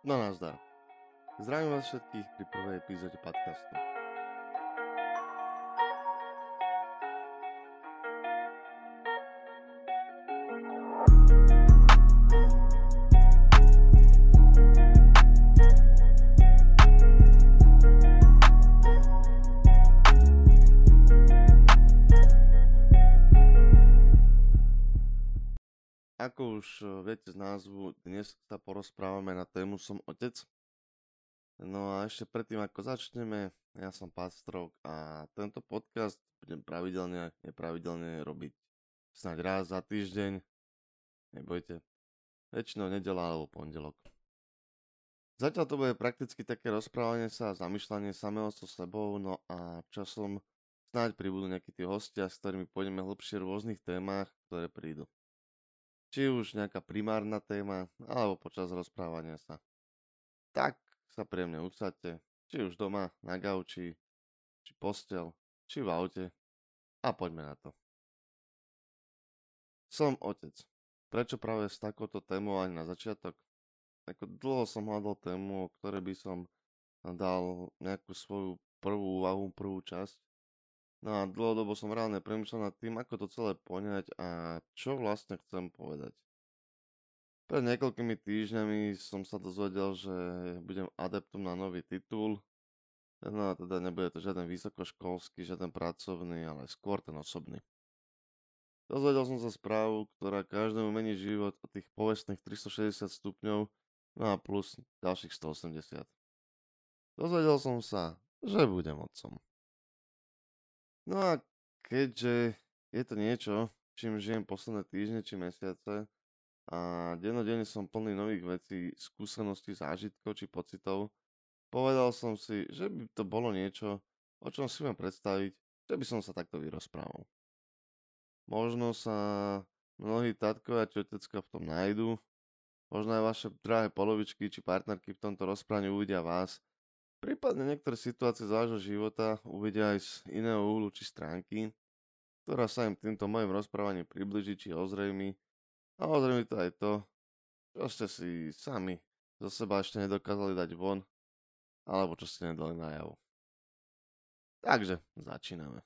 No nazdar. Zdravím vás všetkých pri prvej epizóde podcastu. Už viete z názvu, dnes sa porozprávame na tému Som otec. No a ešte predtým, ako začneme, ja som Pastrok a tento podcast budem pravidelne, nepravidelne robiť snáď raz za týždeň. Nebojte, väčšinou nedela alebo pondelok. Zatiaľ to bude prakticky také rozprávanie sa a zamýšľanie samého so sebou, no a časom snáď pribudú nejakí tí hostia, s ktorými pôjdeme hlbšie v rôznych témach, ktoré prídu. Či už nejaká primárna téma, alebo počas rozprávania sa. Tak sa príjemne usadte, či už doma, na gauči, či postel, či v aute a poďme na to. Som otec. Prečo práve s takouto témou ani na začiatok? Ako dlho som hľadal tému, o ktorej by som dal nejakú svoju prvú úvahu, prvú časť No a dlhodobo som reálne premýšľal nad tým, ako to celé poňať a čo vlastne chcem povedať. Pred niekoľkými týždňami som sa dozvedel, že budem adeptom na nový titul. No a teda nebude to žiaden vysokoškolský, žiaden pracovný, ale skôr ten osobný. Dozvedel som sa správu, ktorá každému mení život o tých povestných 360 stupňov, no a plus ďalších 180. Dozvedel som sa, že budem otcom. No a keďže je to niečo, čím žijem posledné týždne či mesiace a dennodenne som plný nových vecí, skúseností, zážitkov či pocitov, povedal som si, že by to bolo niečo, o čom si mám predstaviť, že by som sa takto vyrozprával. Možno sa mnohí tatkovia a tetecka v tom nájdu, možno aj vaše drahé polovičky či partnerky v tomto rozprávaní uvidia vás Prípadne niektoré situácie z vášho života uvidia aj z iného úhlu či stránky, ktorá sa im týmto mojim rozprávaním približí či ozrejmi a ozrejmi to aj to, čo ste si sami zo seba ešte nedokázali dať von, alebo čo ste nedali najavo. Takže, začíname.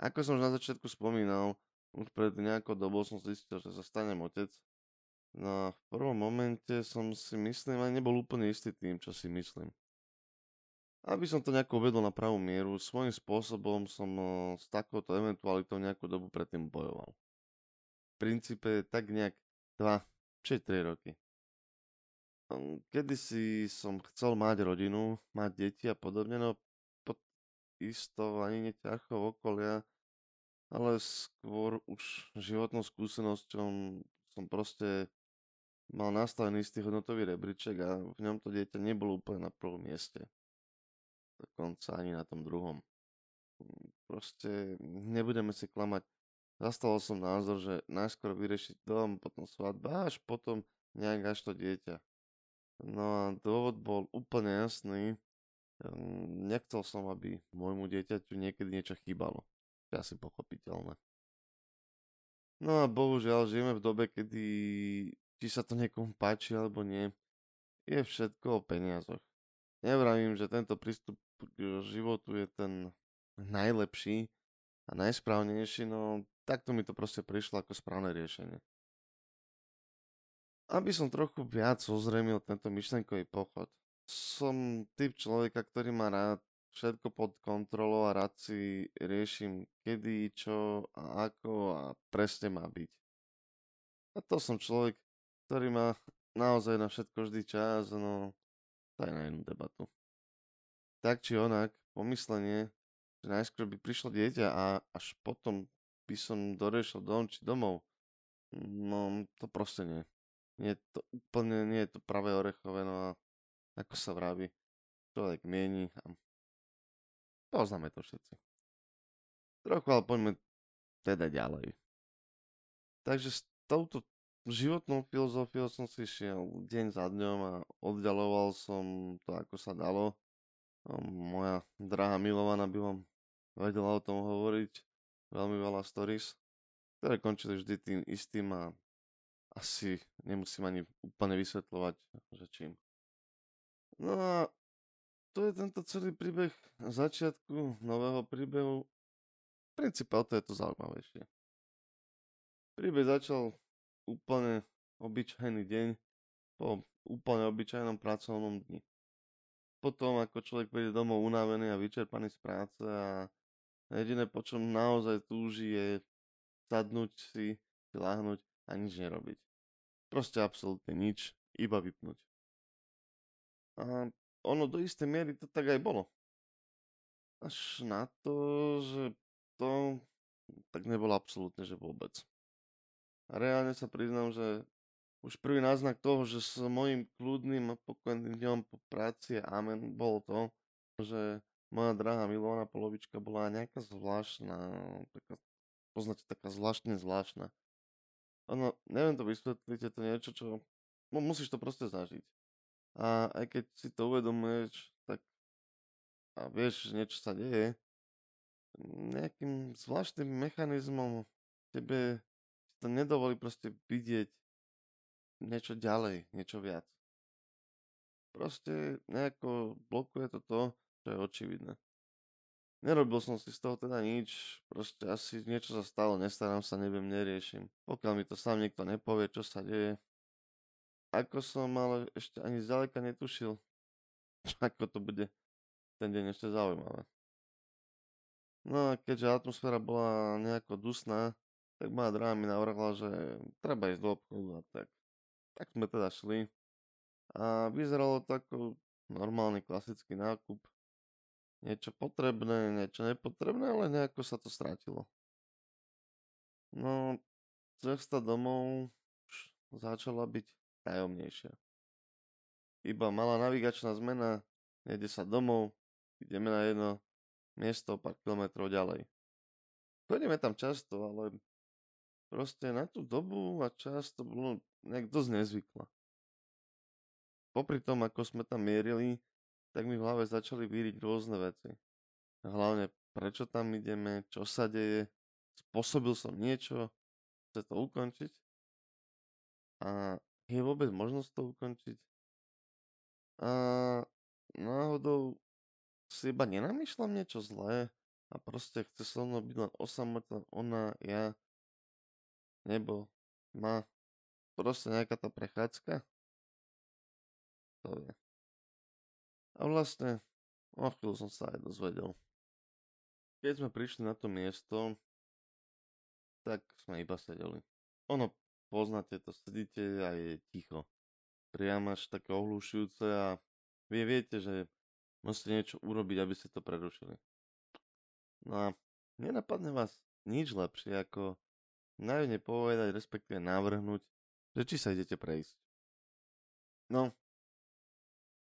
Ako som už na začiatku spomínal, už pred nejakou dobou som zistil, že sa stanem otec. No v prvom momente som si myslím, aj nebol úplne istý tým, čo si myslím. Aby som to nejako uvedol na pravú mieru, svojím spôsobom som eh, s takouto eventualitou nejakú dobu predtým bojoval. V princípe tak nejak 2 či 3 roky. Hm, Kedy si som chcel mať rodinu, mať deti a podobne, no pod istou ani neťarchou okolia, ale skôr už životnou skúsenosťou som proste mal nastavený istý hodnotový rebríček a v ňom to dieťa nebolo úplne na prvom mieste dokonca ani na tom druhom. Proste nebudeme si klamať. Zastal som názor, že najskôr vyriešiť dom, potom svadba, až potom nejak až to dieťa. No a dôvod bol úplne jasný. Ehm, nechcel som, aby môjmu dieťaťu niekedy niečo chýbalo. To asi pochopiteľné. No a bohužiaľ žijeme v dobe, kedy či sa to niekomu páči alebo nie, je všetko o peniazoch. Nevravím, že tento prístup k životu je ten najlepší a najsprávnejší, no takto mi to proste prišlo ako správne riešenie. Aby som trochu viac ozremil tento myšlenkový pochod. Som typ človeka, ktorý má rád všetko pod kontrolou a rád si riešim kedy, čo a ako a presne má byť. A to som človek, ktorý má naozaj na všetko vždy čas, no to je na jednu debatu tak či onak, pomyslenie, že najskôr by prišlo dieťa a až potom by som doriešil dom či domov, no to proste nie. Nie je to úplne, nie je to pravé orechové, no a ako sa vraví, človek mieni a poznáme to všetci. Trochu, ale poďme teda ďalej. Takže s touto životnou filozofiou som si šiel deň za dňom a oddialoval som to, ako sa dalo moja drahá milovaná by vám vedela o tom hovoriť veľmi veľa stories, ktoré končili vždy tým istým a asi nemusím ani úplne vysvetľovať, že čím. No a to je tento celý príbeh začiatku nového príbehu. V princípe to je to zaujímavejšie. Príbeh začal úplne obyčajný deň po úplne obyčajnom pracovnom dni. Potom, ako človek príde domov unavený a vyčerpaný z práce a jediné, po čom naozaj túži, je sadnúť si, láhnuť a nič nerobiť. Proste absolútne nič, iba vypnúť. A ono do istej miery to tak aj bolo. Až na to, že to tak nebolo absolútne, že vôbec. A reálne sa priznám, že už prvý náznak toho, že s mojim kľudným a pokojným dňom po práci amen, bolo to, že moja drahá milovaná polovička bola nejaká zvláštna, taká, poznáte, taká zvláštne zvláštna. Ono, neviem to vysvetliť, je to niečo, čo, no musíš to proste zažiť. A aj keď si to uvedomuješ, tak a vieš, niečo sa deje, nejakým zvláštnym mechanizmom tebe to nedovolí proste vidieť niečo ďalej, niečo viac. Proste nejako blokuje to to, čo je očividné. Nerobil som si z toho teda nič, proste asi niečo sa stalo, nestarám sa, neviem, neriešim. Pokiaľ mi to sám niekto nepovie, čo sa deje. Ako som ale ešte ani zďaleka netušil, ako to bude ten deň ešte zaujímavé. No a keďže atmosféra bola nejako dusná, tak moja drahá mi navrhla, že treba ísť do obchodu a tak tak sme teda šli a vyzeralo to ako normálny klasický nákup. Niečo potrebné, niečo nepotrebné, ale nejako sa to strátilo. No, cesta domov už začala byť tajomnejšia. Iba malá navigačná zmena, nejde sa domov, ideme na jedno miesto pár kilometrov ďalej. Chodíme tam často, ale proste na tú dobu a čas to bolo nejak dosť nezvykla. Popri tom, ako sme tam mierili, tak mi v hlave začali víriť rôzne veci. Hlavne, prečo tam ideme, čo sa deje, spôsobil som niečo, chce to ukončiť. A je vôbec možnosť to ukončiť? A náhodou si iba nenamýšľam niečo zlé a proste chce so mnou byť len osamotná ona, ja nebo má proste nejaká tá prechádzka. To je. A vlastne o chvíľu som sa aj dozvedel. Keď sme prišli na to miesto, tak sme iba sedeli. Ono, poznáte to, sedíte a je ticho. Priam až také ohlušujúce a vy viete, že musíte niečo urobiť, aby ste to prerušili. No a nenapadne vás nič lepšie, ako najmä povedať, respektíve navrhnúť, že či sa idete prejsť. No,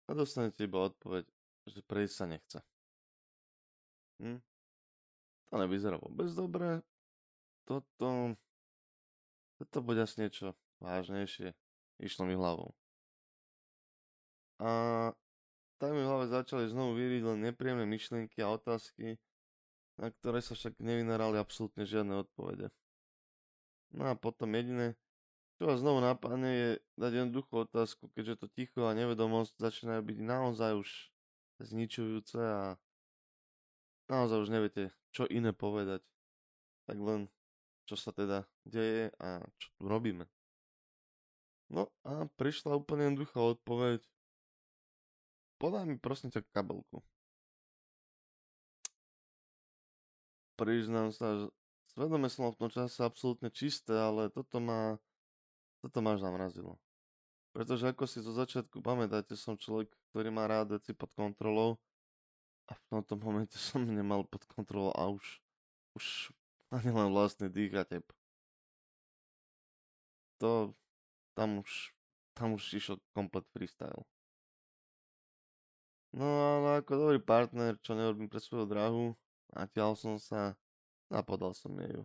a dostanete iba odpoveď, že prejsť sa nechce. Hm? To nevyzerá vôbec dobre. Toto... Toto bude asi niečo vážnejšie. Išlo mi hlavou. A tak mi v hlave začali znovu vyriť len nepríjemné myšlienky a otázky, na ktoré sa však nevynarali absolútne žiadne odpovede. No a potom jediné, čo vás znovu napadne, je dať jednoduchú otázku, keďže to ticho a nevedomosť začínajú byť naozaj už zničujúce a naozaj už neviete, čo iné povedať. Tak len, čo sa teda deje a čo tu robíme. No a prišla úplne jednoduchá odpoveď. Podaj mi prosím ťa kabelku. Priznám sa, že Svedome som v tom čase absolútne čisté, ale toto ma, toto až zamrazilo. Pretože ako si zo začiatku pamätáte, som človek, ktorý má rád veci pod kontrolou a v tomto momente som nemal pod kontrolou a už, už ani len vlastný dých a tep. To, tam už, tam už išiel komplet freestyle. No ale ako dobrý partner, čo nerobím pre svoju drahu, natiahol som sa a podal som jej ju.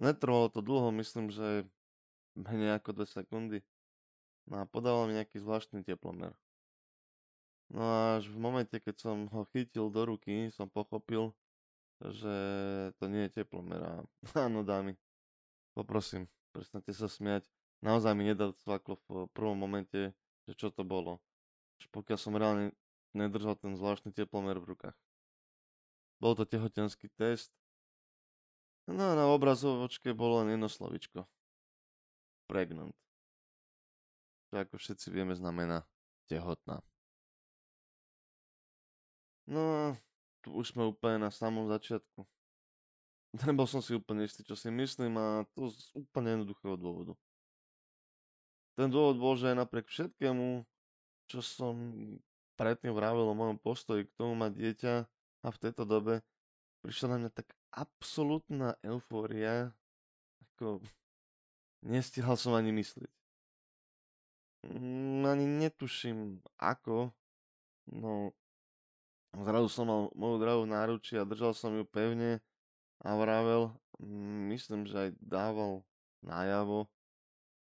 Netrvalo to dlho, myslím, že menej ako 2 sekundy. No a podával mi nejaký zvláštny teplomer. No a až v momente, keď som ho chytil do ruky, som pochopil, že to nie je teplomer. Áno, dámy, poprosím, prestante sa smiať. Naozaj mi nedal svaklo v prvom momente, že čo to bolo. pokiaľ som reálne nedržal ten zvláštny teplomer v rukách. Bol to tehotenský test. No a na obrazovočke bolo len jedno slovičko. Pregnant. Čo ako všetci vieme znamená tehotná. No a tu už sme úplne na samom začiatku. Nebol som si úplne istý, čo si myslím a to z úplne jednoduchého dôvodu. Ten dôvod bol, že napriek všetkému, čo som predtým vravel o mojom postoji k tomu mať dieťa a v tejto dobe prišla na mňa tak absolútna eufória, ako nestihal som ani myslieť. Mm, ani netuším ako, no zrazu som mal moju drahu náruči a držal som ju pevne a vravel, mm, myslím, že aj dával najavo,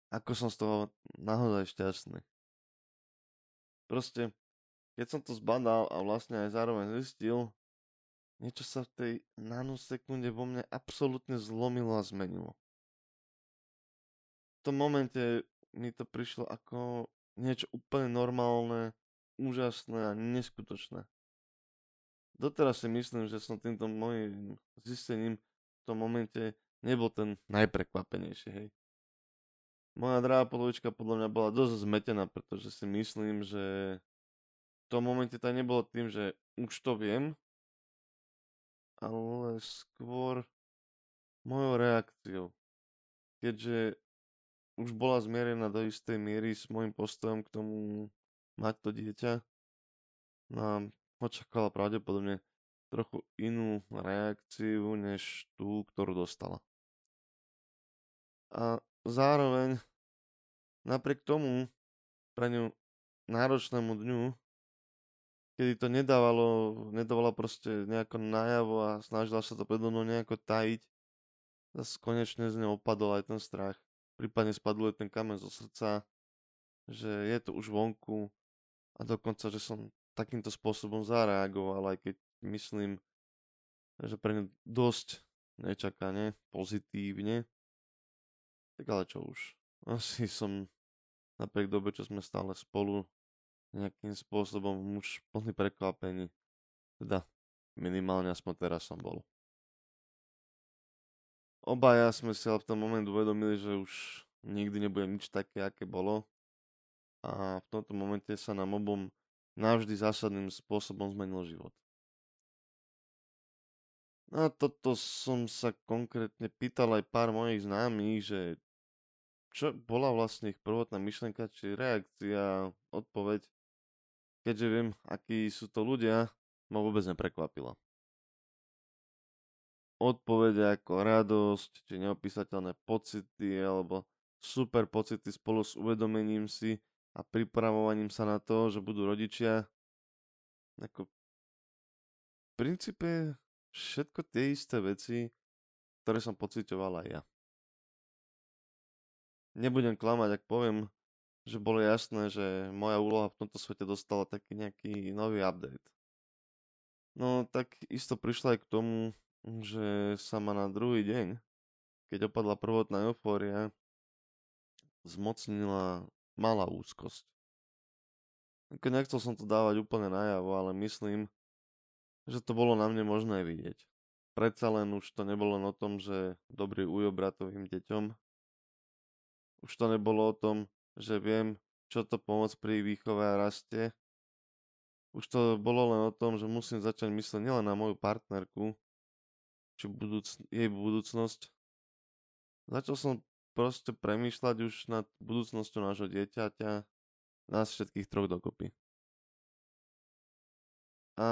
ako som z toho naozaj šťastný. Proste keď som to zbadal a vlastne aj zároveň zistil, niečo sa v tej nanosekunde vo mne absolútne zlomilo a zmenilo. V tom momente mi to prišlo ako niečo úplne normálne, úžasné a neskutočné. Doteraz si myslím, že som týmto mojim zistením v tom momente nebol ten najprekvapenejší, hej. Moja drahá polovička podľa mňa bola dosť zmetená, pretože si myslím, že tom momente to nebolo tým, že už to viem, ale skôr mojou reakciou. Keďže už bola zmierená do istej miery s môjim postojom k tomu mať to dieťa, no a očakávala pravdepodobne trochu inú reakciu, než tú, ktorú dostala. A zároveň, napriek tomu, pre ňu náročnému dňu, kedy to nedávalo, nedávalo proste nejako najavo a snažila sa to predo mnou nejako tajiť. Zas konečne z neho opadol aj ten strach. Prípadne spadol ten kamen zo srdca, že je to už vonku a dokonca, že som takýmto spôsobom zareagoval, aj keď myslím, že pre ňu dosť nečakane, pozitívne. Tak ale čo už. Asi som napriek dobe, čo sme stále spolu, nejakým spôsobom už plný prekvapení. Teda minimálne aspoň teraz som bol. Obaja sme si ale v tom moment uvedomili, že už nikdy nebude nič také, aké bolo. A v tomto momente sa nám obom navždy zásadným spôsobom zmenil život. A toto som sa konkrétne pýtal aj pár mojich známych, že čo bola vlastne ich prvotná myšlienka, či reakcia, odpoveď keďže viem, akí sú to ľudia, ma vôbec neprekvapila. Odpovede ako radosť, či neopísateľné pocity, alebo super pocity spolu s uvedomením si a pripravovaním sa na to, že budú rodičia. Ako v princípe všetko tie isté veci, ktoré som pocitoval aj ja. Nebudem klamať, ak poviem, že bolo jasné, že moja úloha v tomto svete dostala taký nejaký nový update. No tak isto prišla aj k tomu, že sa ma na druhý deň, keď opadla prvotná eufória, zmocnila malá úzkosť. Nechcel som to dávať úplne najavo, ale myslím, že to bolo na mne možné vidieť. Predsa len už to nebolo len o tom, že dobrý ujo bratovým deťom. Už to nebolo o tom, že viem, čo to pomôcť pri výchove a raste. Už to bolo len o tom, že musím začať myslieť nielen na moju partnerku, či budúc- jej budúcnosť. Začal som proste premýšľať už nad budúcnosťou nášho dieťaťa, nás všetkých troch dokopy. A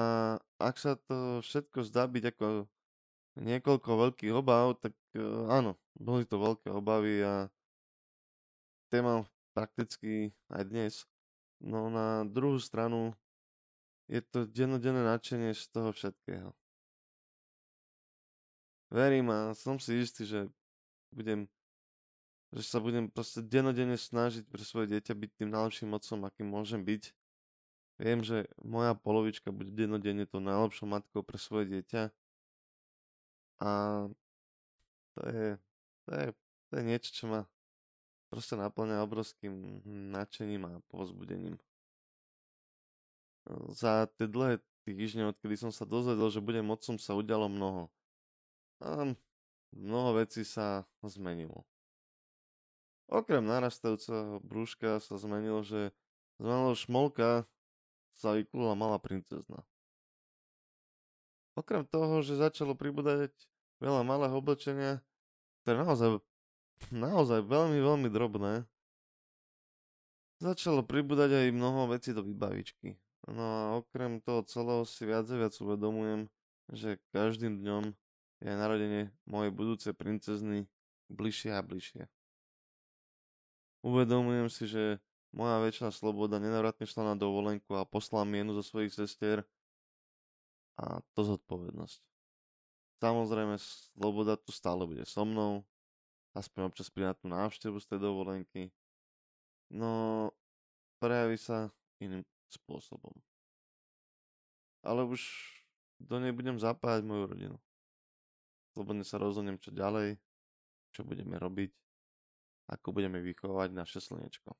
ak sa to všetko zdá byť ako niekoľko veľkých obav, tak uh, áno, boli to veľké obavy a téma prakticky aj dnes. No na druhú stranu je to dennodenné nadšenie z toho všetkého. Verím a som si istý, že budem že sa budem proste denodenne snažiť pre svoje dieťa byť tým najlepším otcom, akým môžem byť. Viem, že moja polovička bude denodenne tou najlepšou matkou pre svoje dieťa. A to je, to je, to je niečo, čo ma proste naplňa obrovským nadšením a povzbudením. za tie dlhé týždne, odkedy som sa dozvedel, že budem otcom, sa udialo mnoho. A mnoho vecí sa zmenilo. Okrem narastajúceho brúška sa zmenilo, že z malého šmolka sa vyklula malá princezna. Okrem toho, že začalo pribúdať veľa malého oblečenia, to je naozaj, naozaj veľmi, veľmi drobné, začalo pribúdať aj mnoho vecí do vybavičky. No a okrem toho celého si viac a viac uvedomujem, že každým dňom je narodenie mojej budúcej princezny bližšie a bližšie. Uvedomujem si, že moja väčšina sloboda nenavratne šla na dovolenku a poslala mi jednu zo svojich sestier a to zodpovednosť. Samozrejme, sloboda tu stále bude so mnou, aspoň občas pri na tú návštevu z tej dovolenky, no prejaví sa iným spôsobom. Ale už do nej budem zapájať moju rodinu. Slobodne sa rozhodnem, čo ďalej, čo budeme robiť ako budeme vychovať naše slnečko.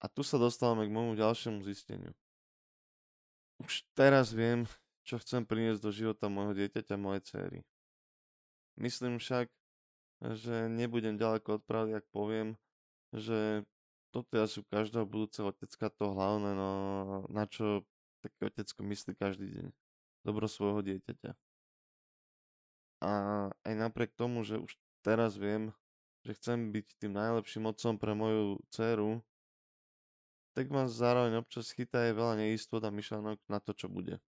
A tu sa dostávame k môjmu ďalšiemu zisteniu. Už teraz viem, čo chcem priniesť do života môjho dieťaťa, mojej céry. Myslím však, že nebudem ďaleko od pravdy, ak poviem, že toto je asi u každého budúceho otecka to hlavné, no, na čo taký otecko myslí každý deň. Dobro svojho dieťaťa. A aj napriek tomu, že už teraz viem, že chcem byť tým najlepším otcom pre moju dceru, tak ma zároveň občas chytá aj veľa neistot a myšlenok na to, čo bude.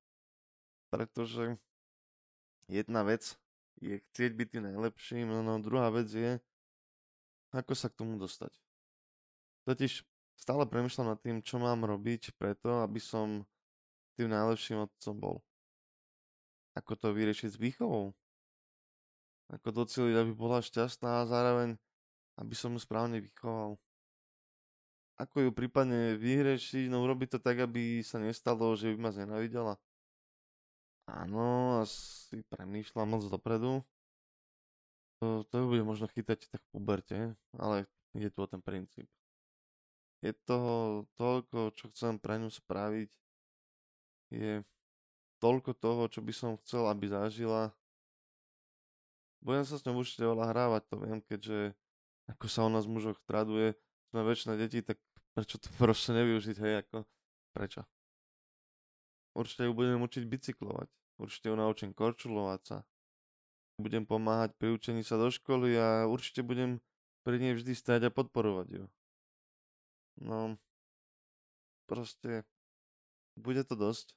Pretože jedna vec je chcieť byť tým najlepším, no, no druhá vec je, ako sa k tomu dostať. Totiž stále premyšľam nad tým, čo mám robiť preto, aby som tým najlepším otcom bol. Ako to vyriešiť s výchovou? Ako doceliť, aby bola šťastná a zároveň, aby som ju správne vychoval. Ako ju prípadne vyhrešiť, no urobiť to tak, aby sa nestalo, že by ma znenavidela. Áno, asi premýšľam moc dopredu. To, to bude možno chytať tak v puberte, ale je tu o ten princíp. Je toho toľko, čo chcem pre ňu spraviť. Je toľko toho, čo by som chcel, aby zažila budem sa s ňou určite veľa hrávať, to viem, keďže ako sa o nás mužoch traduje, sme väčšie deti, tak prečo to proste nevyužiť, hej, ako, prečo? Určite ju budem učiť bicyklovať, určite ju naučím korčulovať sa, budem pomáhať pri učení sa do školy a určite budem pri nej vždy stať a podporovať ju. No, proste, bude to dosť.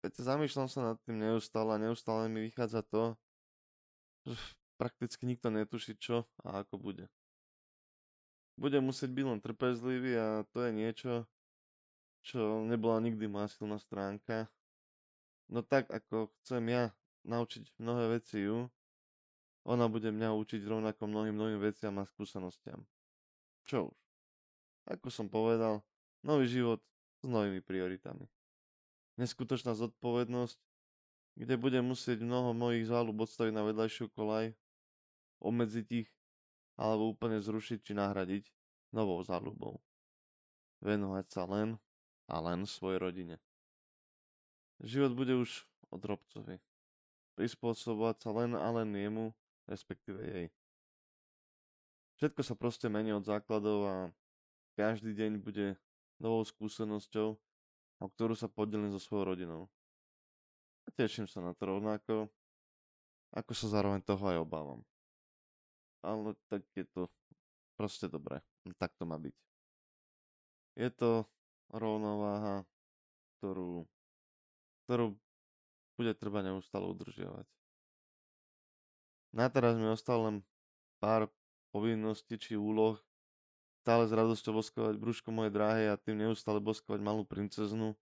Veď zamýšľam sa nad tým neustále a neustále mi vychádza to, prakticky nikto netuší čo a ako bude. Budem musieť byť len trpezlivý a to je niečo, čo nebola nikdy moja silná stránka. No tak ako chcem ja naučiť mnohé veci ju, ona bude mňa učiť rovnako mnohým novým veciam a skúsenostiam. Čo už. Ako som povedal, nový život s novými prioritami. Neskutočná zodpovednosť kde budem musieť mnoho mojich záľub odstaviť na vedľajšiu kolaj, obmedziť ich, alebo úplne zrušiť či nahradiť novou záľubou. Venovať sa len a len svojej rodine. Život bude už o drobcovi. Prispôsobovať sa len a len jemu, respektíve jej. Všetko sa proste mení od základov a každý deň bude novou skúsenosťou, o ktorú sa podelím so svojou rodinou. Teším sa na to rovnako, ako sa zároveň toho aj obávam. Ale tak je to proste dobré. Tak to má byť. Je to rovnováha, ktorú, ktorú bude treba neustále udržiavať. Na teraz mi ostalo len pár povinností či úloh, stále s radosťou boskovať brúško mojej dráhy a tým neustále boskovať malú princeznu,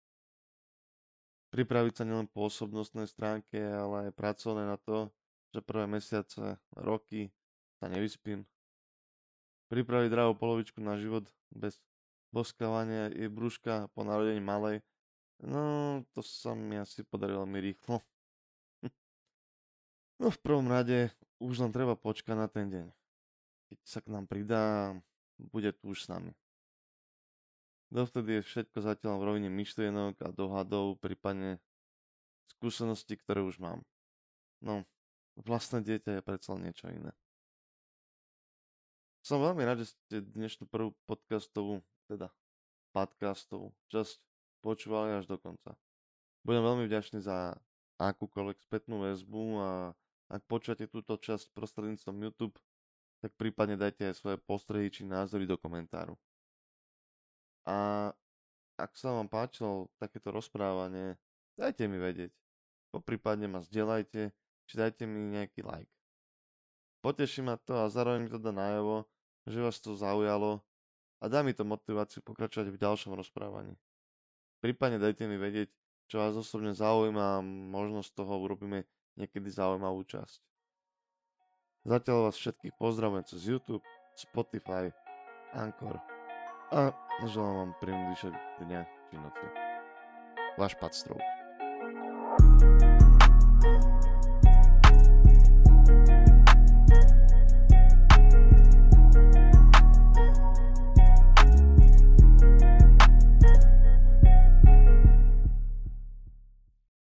pripraviť sa nielen po osobnostnej stránke, ale aj pracovné na to, že prvé mesiace, roky sa nevyspím. Pripraviť drahú polovičku na život bez boskávania jej brúška po narodení malej, no to sa mi asi podarilo mi rýchlo. no v prvom rade už len treba počkať na ten deň. Keď sa k nám pridá, bude tu už s nami. Dovtedy je všetko zatiaľ v rovine myšlienok a dohadov, prípadne skúsenosti, ktoré už mám. No, vlastné dieťa je predsa niečo iné. Som veľmi rád, že ste dnešnú prvú podcastovú, teda podcastovú časť počúvali až do konca. Budem veľmi vďačný za akúkoľvek spätnú väzbu a ak počúvate túto časť prostredníctvom YouTube, tak prípadne dajte aj svoje postrehy či názory do komentáru. A ak sa vám páčilo takéto rozprávanie, dajte mi vedieť. Poprípadne ma zdieľajte, či dajte mi nejaký like. Poteší ma to a zároveň mi to dá najavo, že vás to zaujalo a dá mi to motiváciu pokračovať v ďalšom rozprávaní. Prípadne dajte mi vedieť, čo vás osobne zaujíma a možno z toho urobíme niekedy zaujímavú časť. Zatiaľ vás všetkých pozdravujem cez YouTube, Spotify, Anchor a želám vám príjemný dňa či noci. Váš Pat Stroke.